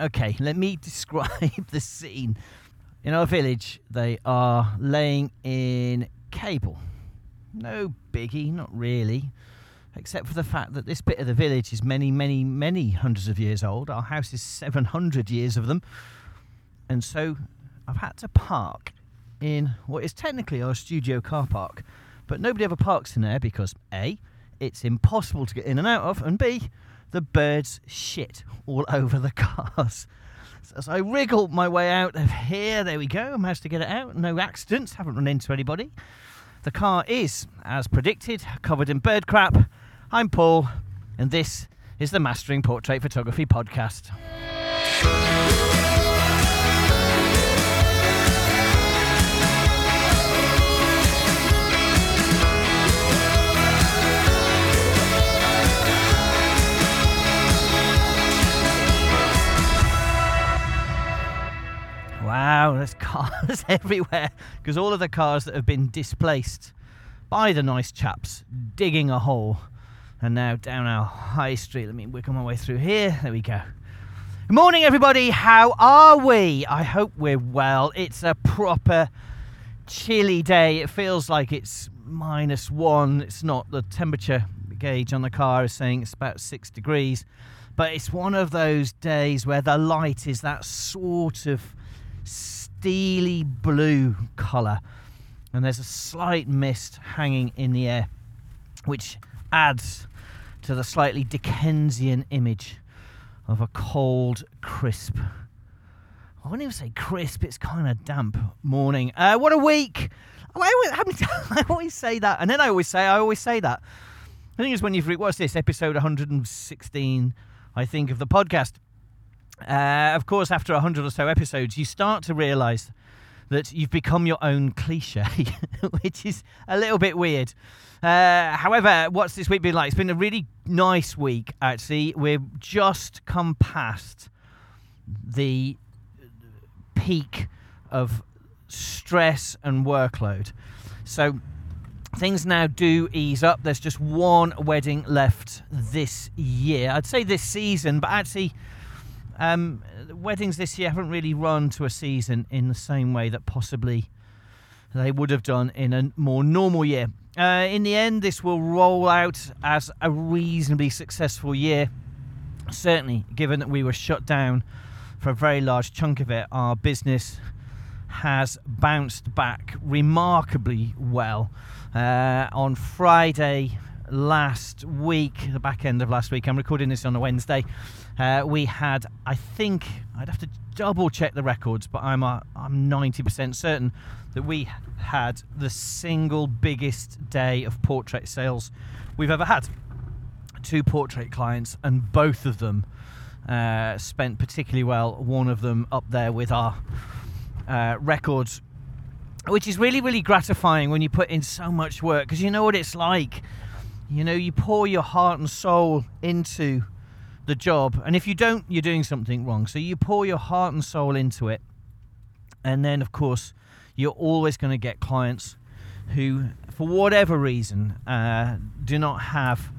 Okay, let me describe the scene. In our village, they are laying in cable. No biggie, not really, except for the fact that this bit of the village is many, many, many hundreds of years old. Our house is 700 years of them. And so I've had to park in what is technically our studio car park. But nobody ever parks in there because A, it's impossible to get in and out of, and B, the birds shit all over the cars. So as I wriggle my way out of here, there we go, I managed to get it out. No accidents, haven't run into anybody. The car is, as predicted, covered in bird crap. I'm Paul, and this is the Mastering Portrait Photography Podcast. Wow, there's cars everywhere because all of the cars that have been displaced by the nice chaps digging a hole and now down our high street. Let me wiggle my way through here. There we go. Good morning, everybody. How are we? I hope we're well. It's a proper chilly day. It feels like it's minus one. It's not the temperature gauge on the car is saying it's about six degrees, but it's one of those days where the light is that sort of steely blue colour, and there's a slight mist hanging in the air, which adds to the slightly Dickensian image of a cold, crisp. I wouldn't even say crisp, it's kind of damp morning. Uh, what a week! I always, I always say that, and then I always say, I always say that. I think it's when you've what's this episode 116, I think, of the podcast. Uh, of course, after 100 or so episodes, you start to realize that you've become your own cliche, which is a little bit weird. Uh, however, what's this week been like? It's been a really nice week, actually. We've just come past the peak of stress and workload. So things now do ease up. There's just one wedding left this year. I'd say this season, but actually, um, weddings this year haven't really run to a season in the same way that possibly they would have done in a more normal year. Uh, in the end, this will roll out as a reasonably successful year. Certainly, given that we were shut down for a very large chunk of it, our business has bounced back remarkably well. Uh, on Friday last week, the back end of last week, I'm recording this on a Wednesday. Uh, we had, I think, I'd have to double check the records, but I'm uh, I'm 90% certain that we had the single biggest day of portrait sales we've ever had. Two portrait clients, and both of them uh, spent particularly well. One of them up there with our uh, records, which is really, really gratifying when you put in so much work because you know what it's like. You know, you pour your heart and soul into the job, and if you don't, you're doing something wrong. So you pour your heart and soul into it, and then, of course, you're always going to get clients who, for whatever reason, uh, do not have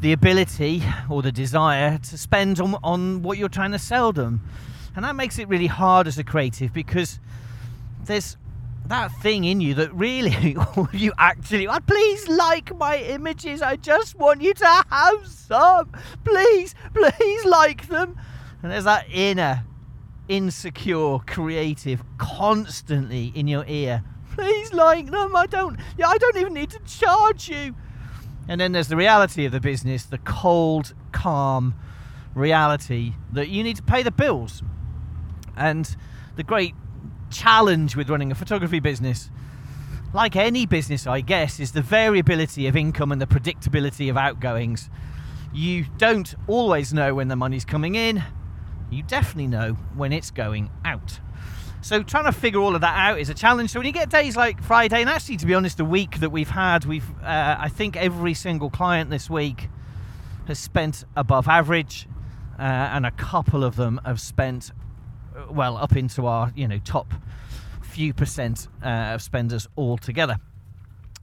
the ability or the desire to spend on, on what you're trying to sell them. And that makes it really hard as a creative because there's that thing in you that really you actually oh, please like my images. I just want you to have some. Please please like them. And there's that inner insecure creative constantly in your ear. Please like them. I don't yeah i don't even need to charge you. And then there's the reality of the business the cold calm reality that you need to pay the bills. And the great challenge with running a photography business, like any business, I guess, is the variability of income and the predictability of outgoings. You don't always know when the money's coming in, you definitely know when it's going out. So trying to figure all of that out is a challenge. So when you get days like Friday, and actually, to be honest, the week that we've had, we've uh, I think every single client this week has spent above average, uh, and a couple of them have spent well up into our you know top few percent uh, of spenders altogether.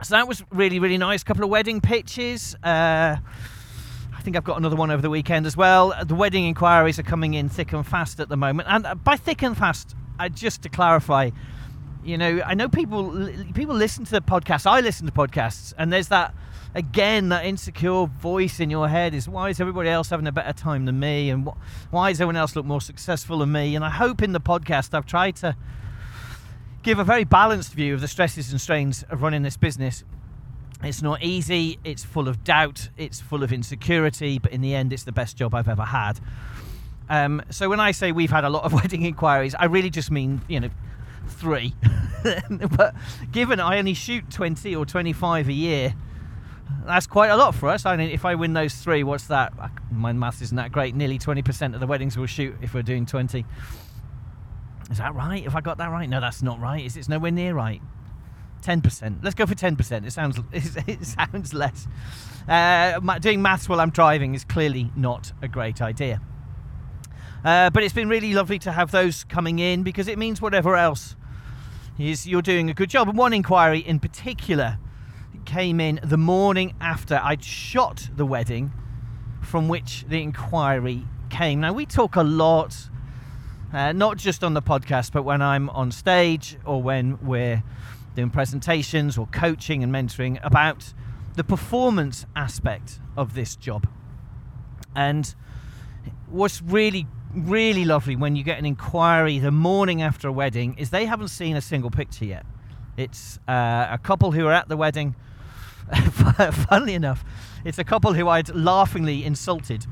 So that was really really nice. couple of wedding pitches. Uh, I think I've got another one over the weekend as well. The wedding inquiries are coming in thick and fast at the moment, and by thick and fast, I, just to clarify, you know, I know people people listen to the podcast. I listen to podcasts, and there's that again that insecure voice in your head is why is everybody else having a better time than me, and wh- why does everyone else look more successful than me? And I hope in the podcast I've tried to give a very balanced view of the stresses and strains of running this business it's not easy, it's full of doubt, it's full of insecurity, but in the end, it's the best job I've ever had. Um, so when I say we've had a lot of wedding inquiries, I really just mean, you know, three. but given I only shoot 20 or 25 a year, that's quite a lot for us. I mean, if I win those three, what's that? My maths isn't that great. Nearly 20% of the weddings we'll shoot if we're doing 20. Is that right? Have I got that right? No, that's not right. Is it's nowhere near right? Ten percent. Let's go for ten percent. It sounds it sounds less. Uh, doing maths while I'm driving is clearly not a great idea. Uh, but it's been really lovely to have those coming in because it means whatever else is you're doing a good job. And one inquiry in particular came in the morning after I'd shot the wedding, from which the inquiry came. Now we talk a lot, uh, not just on the podcast, but when I'm on stage or when we're doing presentations or coaching and mentoring about the performance aspect of this job. And what's really, really lovely when you get an inquiry the morning after a wedding is they haven't seen a single picture yet. It's uh, a couple who are at the wedding. Funnily enough, it's a couple who I'd laughingly insulted.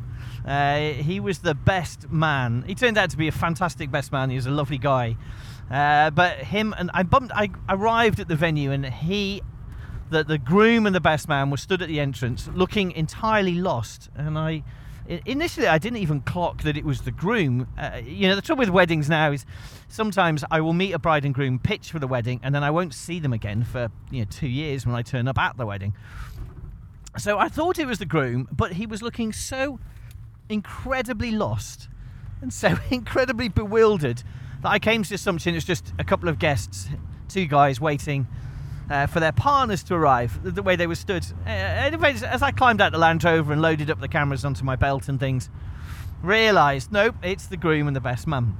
Uh, he was the best man. He turned out to be a fantastic best man. He was a lovely guy. Uh, but him and I bumped. I arrived at the venue and he, the the groom and the best man were stood at the entrance, looking entirely lost. And I, initially, I didn't even clock that it was the groom. Uh, you know, the trouble with weddings now is sometimes I will meet a bride and groom, pitch for the wedding, and then I won't see them again for you know two years when I turn up at the wedding. So I thought it was the groom, but he was looking so incredibly lost and so incredibly bewildered that I came to the assumption it's just a couple of guests, two guys waiting uh, for their partners to arrive, the, the way they were stood. Uh, anyways, as I climbed out the Land Rover and loaded up the cameras onto my belt and things, realised, nope, it's the groom and the best man.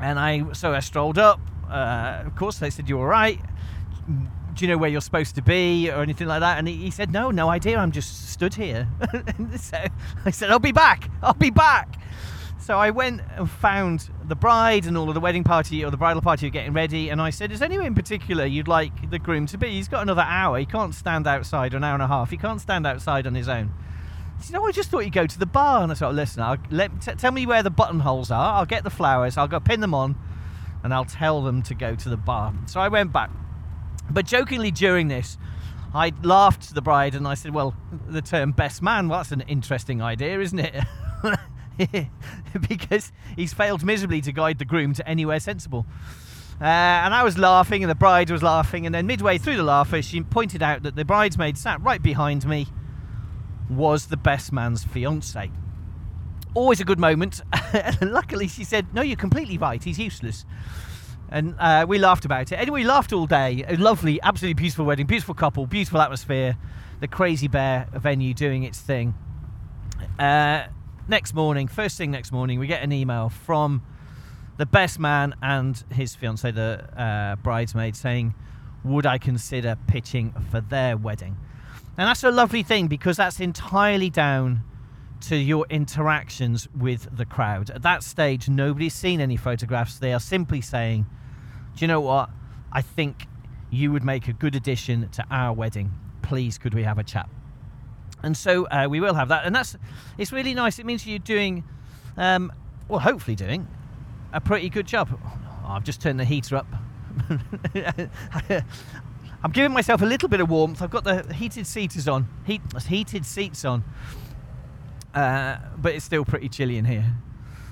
And I, so I strolled up. Uh, of course, they said, "You all right? Do you know where you're supposed to be, or anything like that?" And he, he said, "No, no idea. I'm just stood here." so I said, "I'll be back. I'll be back." So I went and found the bride and all of the wedding party or the bridal party are getting ready, and I said, "Is anywhere in particular you'd like the groom to be? He's got another hour. He can't stand outside an hour and a half. He can't stand outside on his own." He said, "Oh, I just thought you'd go to the bar." And I said, oh, "Listen, I'll let, t- tell me where the buttonholes are. I'll get the flowers. I'll go pin them on, and I'll tell them to go to the bar." So I went back, but jokingly during this. I laughed to the bride and I said, Well, the term best man, well, that's an interesting idea, isn't it? because he's failed miserably to guide the groom to anywhere sensible. Uh, and I was laughing, and the bride was laughing, and then midway through the laughter, she pointed out that the bridesmaid sat right behind me was the best man's fiance. Always a good moment. luckily, she said, "No, you're completely right. He's useless." And uh, we laughed about it. Anyway, we laughed all day. A lovely, absolutely beautiful wedding, beautiful couple, beautiful atmosphere. The Crazy Bear venue doing its thing. Uh, next morning, first thing next morning, we get an email from the best man and his fiance, the uh, bridesmaid, saying, Would I consider pitching for their wedding? And that's a lovely thing because that's entirely down to your interactions with the crowd. At that stage, nobody's seen any photographs. They are simply saying, Do you know what? I think you would make a good addition to our wedding. Please, could we have a chat? And so uh, we will have that, and that's it's really nice. It means you're doing, um, well, hopefully doing a pretty good job. Oh, I've just turned the heater up. I'm giving myself a little bit of warmth. I've got the heated seats on, heat, heated seats on, uh, but it's still pretty chilly in here.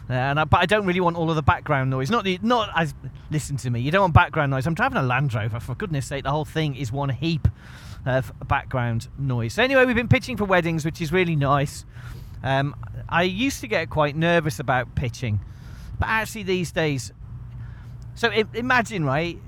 Uh, and I, but I don't really want all of the background noise. Not the not as listen to me. You don't want background noise. I'm driving a Land Rover. For goodness' sake, the whole thing is one heap of background noise. So anyway, we've been pitching for weddings, which is really nice. Um, I used to get quite nervous about pitching, but actually these days, so imagine right,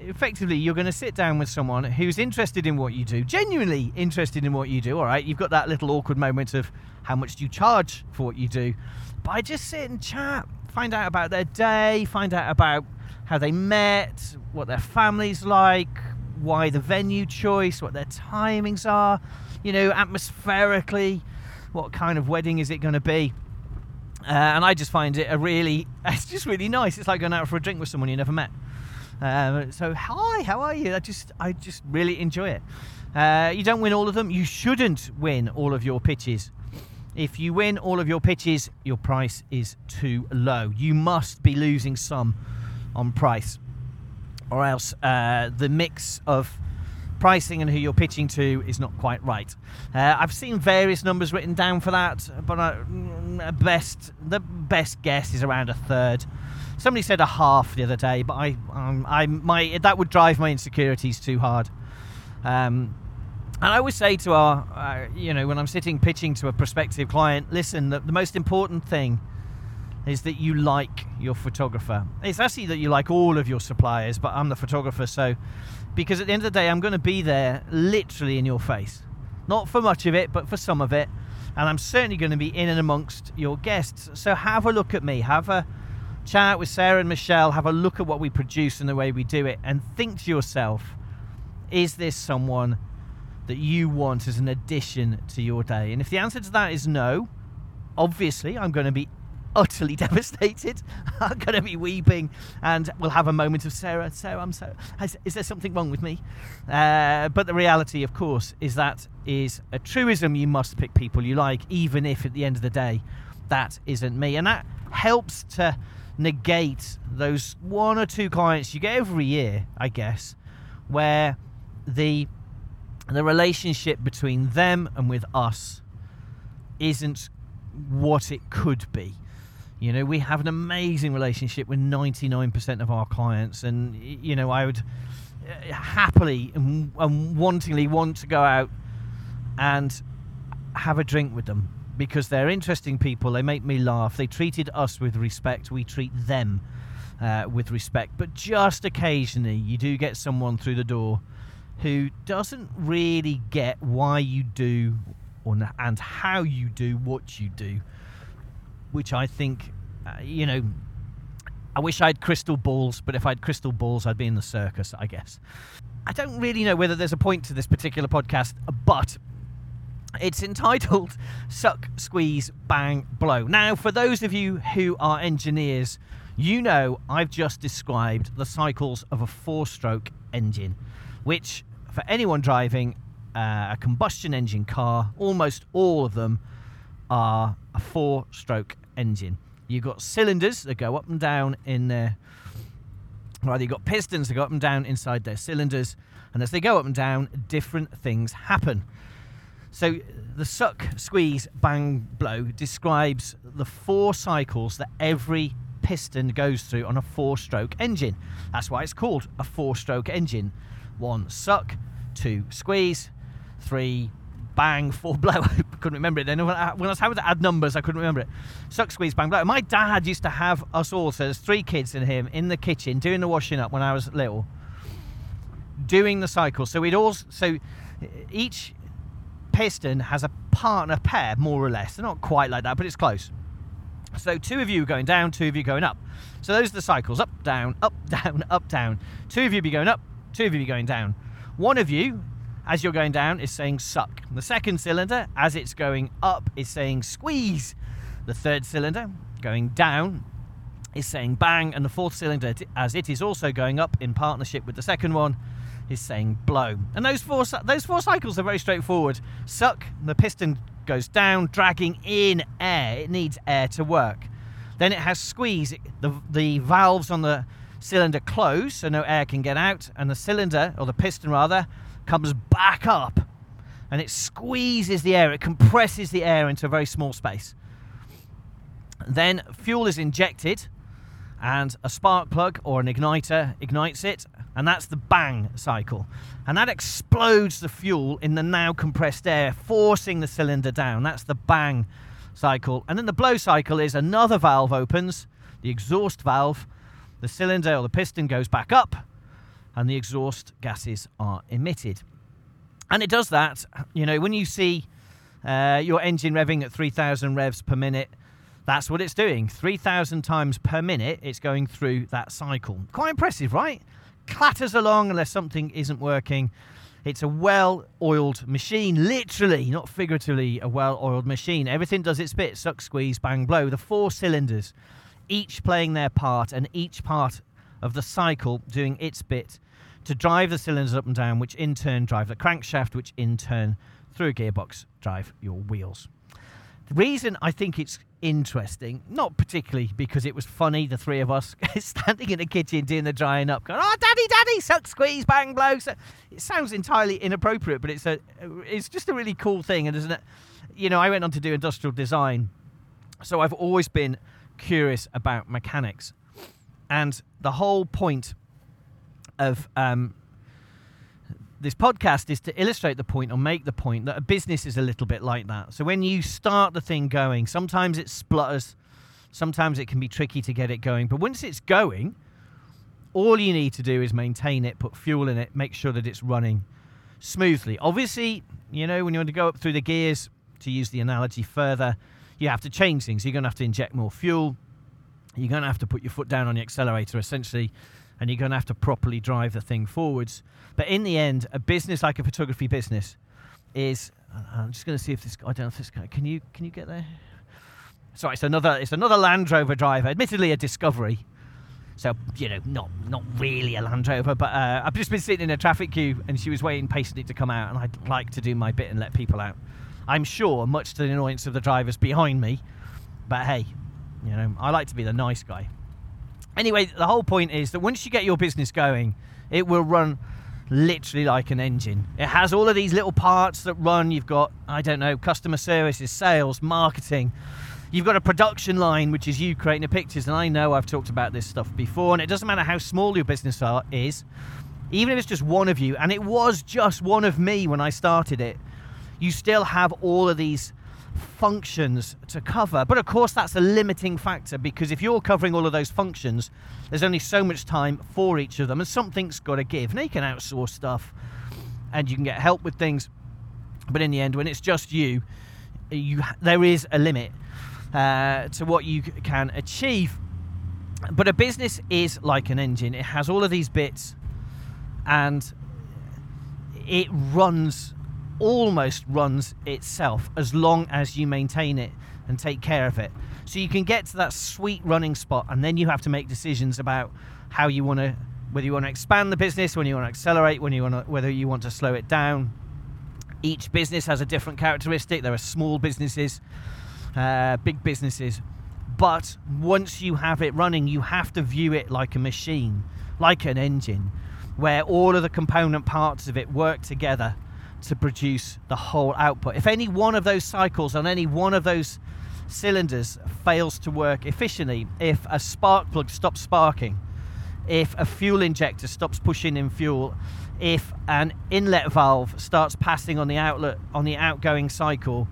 effectively you're going to sit down with someone who's interested in what you do, genuinely interested in what you do. All right, you've got that little awkward moment of how much do you charge for what you do, but I just sit and chat, find out about their day, find out about how they met, what their family's like, why the venue choice, what their timings are, you know, atmospherically, what kind of wedding is it going to be. Uh, and I just find it a really, it's just really nice. It's like going out for a drink with someone you never met. Um, so hi, how are you? I just, I just really enjoy it. Uh, you don't win all of them. You shouldn't win all of your pitches. If you win all of your pitches, your price is too low. You must be losing some on price, or else uh, the mix of pricing and who you're pitching to is not quite right. Uh, I've seen various numbers written down for that, but uh, best the best guess is around a third. Somebody said a half the other day, but I, um, I my that would drive my insecurities too hard. Um, and I always say to our, uh, you know, when I'm sitting pitching to a prospective client, listen, the, the most important thing is that you like your photographer. It's actually that you like all of your suppliers, but I'm the photographer, so because at the end of the day, I'm going to be there literally in your face. Not for much of it, but for some of it. And I'm certainly going to be in and amongst your guests. So have a look at me. Have a chat with Sarah and Michelle. Have a look at what we produce and the way we do it. And think to yourself is this someone that you want as an addition to your day? And if the answer to that is no, obviously I'm going to be utterly devastated. I'm going to be weeping, and we'll have a moment of Sarah. Sarah, I'm so. Is, is there something wrong with me? Uh, but the reality, of course, is that is a truism. You must pick people you like, even if at the end of the day, that isn't me, and that helps to negate those one or two clients you get every year, I guess, where the the relationship between them and with us isn't what it could be. You know, we have an amazing relationship with 99% of our clients, and you know, I would uh, happily and, and wantingly want to go out and have a drink with them because they're interesting people. They make me laugh. They treated us with respect. We treat them uh, with respect. But just occasionally, you do get someone through the door who doesn't really get why you do or, and how you do what you do which I think, uh, you know, I wish I had crystal balls, but if I had crystal balls, I'd be in the circus, I guess. I don't really know whether there's a point to this particular podcast, but it's entitled Suck, Squeeze, Bang, Blow. Now, for those of you who are engineers, you know I've just described the cycles of a four stroke engine, which, for anyone driving uh, a combustion engine car, almost all of them are a four stroke engine. You've got cylinders that go up and down in there. Rather, you've got pistons that go up and down inside their cylinders, and as they go up and down, different things happen. So, the suck, squeeze, bang, blow describes the four cycles that every piston goes through on a four stroke engine. That's why it's called a four stroke engine. One suck, two squeeze, three bang, four blow. I couldn't remember it then. When I, when I was having to add numbers, I couldn't remember it. Suck, squeeze, bang, blow. My dad used to have us all, so there's three kids in him, in the kitchen, doing the washing up when I was little, doing the cycle. So we'd all, so each piston has a partner pair, more or less. They're not quite like that, but it's close. So two of you going down, two of you going up. So those are the cycles up, down, up, down, up, down. Two of you be going up, two of you be going down. One of you as you're going down is saying suck. The second cylinder, as it's going up, is saying squeeze. The third cylinder, going down, is saying bang. And the fourth cylinder, as it is also going up in partnership with the second one, is saying blow. And those four those four cycles are very straightforward. Suck, the piston goes down, dragging in air. It needs air to work. Then it has squeeze. The the valves on the cylinder close, so no air can get out, and the cylinder or the piston rather comes back up and it squeezes the air, it compresses the air into a very small space. Then fuel is injected and a spark plug or an igniter ignites it, and that's the bang cycle. And that explodes the fuel in the now compressed air, forcing the cylinder down. That's the bang cycle. And then the blow cycle is another valve opens, the exhaust valve, the cylinder or the piston goes back up, and the exhaust gases are emitted. And it does that, you know, when you see uh, your engine revving at 3,000 revs per minute, that's what it's doing. 3,000 times per minute, it's going through that cycle. Quite impressive, right? Clatters along unless something isn't working. It's a well oiled machine, literally, not figuratively, a well oiled machine. Everything does its bit suck, squeeze, bang, blow. The four cylinders, each playing their part, and each part of the cycle doing its bit to drive the cylinders up and down, which in turn drive the crankshaft, which in turn, through a gearbox, drive your wheels. The reason I think it's interesting, not particularly because it was funny, the three of us standing in the kitchen doing the drying up, going, "Oh, daddy, daddy, suck, squeeze, bang, blow." So it sounds entirely inappropriate, but it's a, it's just a really cool thing, and isn't it? You know, I went on to do industrial design, so I've always been curious about mechanics, and the whole point of um, this podcast is to illustrate the point or make the point that a business is a little bit like that. So when you start the thing going, sometimes it splutters, sometimes it can be tricky to get it going. But once it's going, all you need to do is maintain it, put fuel in it, make sure that it's running smoothly. Obviously, you know, when you want to go up through the gears, to use the analogy further, you have to change things. You're going to have to inject more fuel. You're going to have to put your foot down on the accelerator, essentially, and you're going to have to properly drive the thing forwards. But in the end, a business like a photography business is. I'm just going to see if this. Guy I don't know if this guy. Can you can you get there? Sorry, it's another it's another Land Rover driver. Admittedly, a Discovery. So you know, not not really a Land Rover, but uh, I've just been sitting in a traffic queue, and she was waiting patiently to come out, and I'd like to do my bit and let people out. I'm sure, much to the annoyance of the drivers behind me, but hey, you know, I like to be the nice guy. Anyway, the whole point is that once you get your business going, it will run literally like an engine. It has all of these little parts that run. You've got, I don't know, customer services, sales, marketing. You've got a production line, which is you creating the pictures. And I know I've talked about this stuff before, and it doesn't matter how small your business are, is, even if it's just one of you, and it was just one of me when I started it, you still have all of these functions to cover. But of course, that's a limiting factor because if you're covering all of those functions, there's only so much time for each of them, and something's got to give. Now you can outsource stuff, and you can get help with things, but in the end, when it's just you, you there is a limit uh, to what you can achieve. But a business is like an engine; it has all of these bits, and it runs almost runs itself as long as you maintain it and take care of it. So you can get to that sweet running spot, and then you have to make decisions about how you want to, whether you want to expand the business, when you want to accelerate, when you want to, whether you want to slow it down. Each business has a different characteristic. There are small businesses, uh, big businesses, but once you have it running, you have to view it like a machine, like an engine, where all of the component parts of it work together to produce the whole output. If any one of those cycles on any one of those cylinders fails to work efficiently, if a spark plug stops sparking, if a fuel injector stops pushing in fuel, if an inlet valve starts passing on the outlet on the outgoing cycle,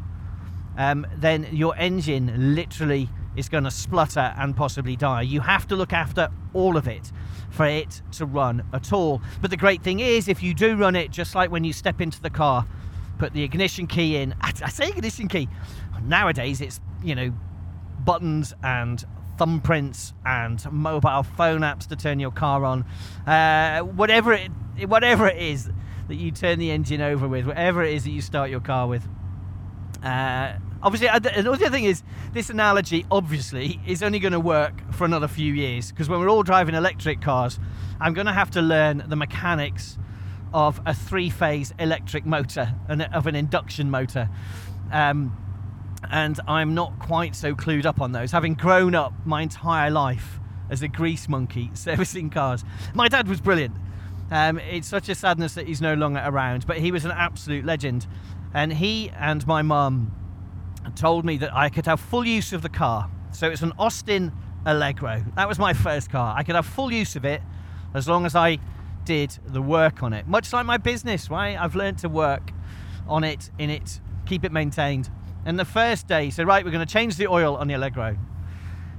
um, then your engine literally is going to splutter and possibly die. You have to look after all of it for it to run at all. But the great thing is, if you do run it, just like when you step into the car, put the ignition key in. I say ignition key. Nowadays, it's you know buttons and thumbprints and mobile phone apps to turn your car on. Uh, whatever it, whatever it is that you turn the engine over with, whatever it is that you start your car with. Uh, obviously, another thing is this analogy obviously is only going to work for another few years because when we're all driving electric cars, I'm going to have to learn the mechanics of a three-phase electric motor and of an induction motor. Um, and I'm not quite so clued up on those, having grown up my entire life as a grease monkey servicing cars. My dad was brilliant. Um, it's such a sadness that he's no longer around, but he was an absolute legend. And he and my mum told me that I could have full use of the car. So it's an Austin Allegro. That was my first car. I could have full use of it as long as I did the work on it. Much like my business, right? I've learned to work on it, in it, keep it maintained. And the first day, he said, Right, we're going to change the oil on the Allegro.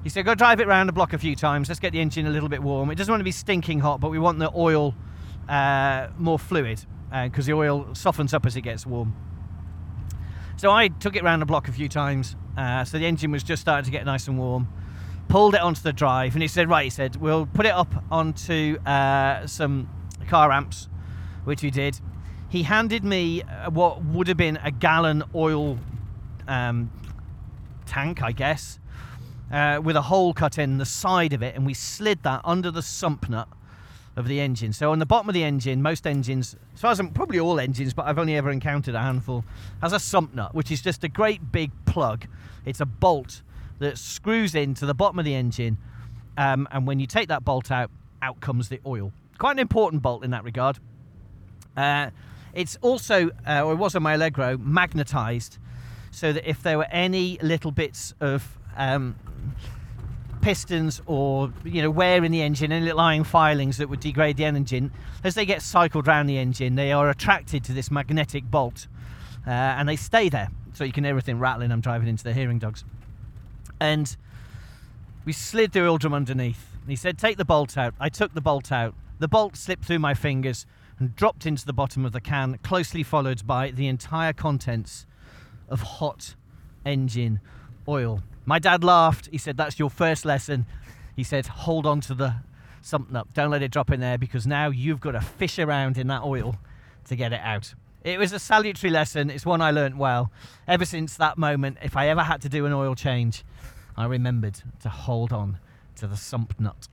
He said, Go drive it around the block a few times. Let's get the engine a little bit warm. It doesn't want to be stinking hot, but we want the oil uh, more fluid because the oil softens up as it gets warm. So I took it around the block a few times. Uh, so the engine was just starting to get nice and warm. Pulled it onto the drive, and he said, "Right," he said, "We'll put it up onto uh, some car ramps," which we did. He handed me uh, what would have been a gallon oil um, tank, I guess, uh, with a hole cut in the side of it, and we slid that under the sump nut of the engine. So on the bottom of the engine, most engines, as far as I'm probably all engines, but I've only ever encountered a handful, has a sump nut, which is just a great big plug. It's a bolt that screws into the bottom of the engine, um, and when you take that bolt out, out comes the oil. Quite an important bolt in that regard. Uh, it's also, uh, or it was on my Allegro, magnetized, so that if there were any little bits of um, pistons or you know wear in the engine, any lying filings that would degrade the engine, as they get cycled around the engine, they are attracted to this magnetic bolt, uh, and they stay there. So you can hear everything rattling. I'm driving into the hearing dogs, and we slid the oil drum underneath. He said, "Take the bolt out." I took the bolt out. The bolt slipped through my fingers and dropped into the bottom of the can, closely followed by the entire contents of hot engine oil. My dad laughed. He said, That's your first lesson. He said, Hold on to the sump nut. Don't let it drop in there because now you've got to fish around in that oil to get it out. It was a salutary lesson. It's one I learnt well. Ever since that moment, if I ever had to do an oil change, I remembered to hold on to the sump nut.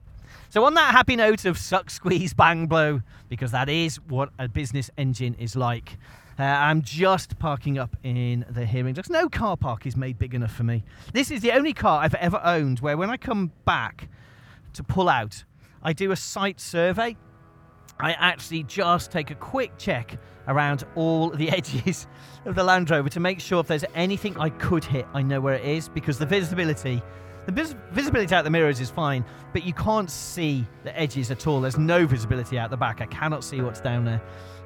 So, on that happy note of suck, squeeze, bang, blow, because that is what a business engine is like, uh, I'm just parking up in the hearing dogs. No car park is made big enough for me. This is the only car I've ever owned where when I come back to pull out, I do a site survey. I actually just take a quick check around all the edges of the Land Rover to make sure if there's anything I could hit, I know where it is because the visibility. The vis- visibility out the mirrors is fine, but you can't see the edges at all. There's no visibility out the back. I cannot see what's down there.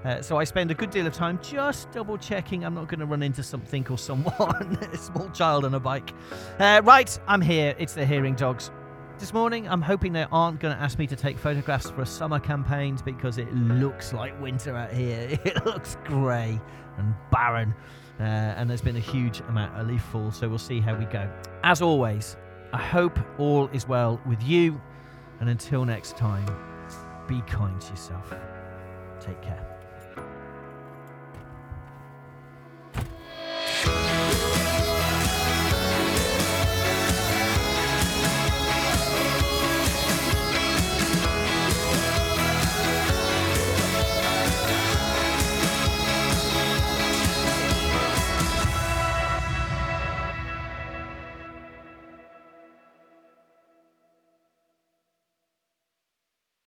Uh, so I spend a good deal of time just double checking I'm not going to run into something or someone, a small child on a bike. Uh, right, I'm here. It's the Hearing Dogs. This morning, I'm hoping they aren't going to ask me to take photographs for a summer campaign because it looks like winter out here. It looks grey and barren, uh, and there's been a huge amount of leaf fall, so we'll see how we go. As always, I hope all is well with you, and until next time, be kind to yourself. Take care.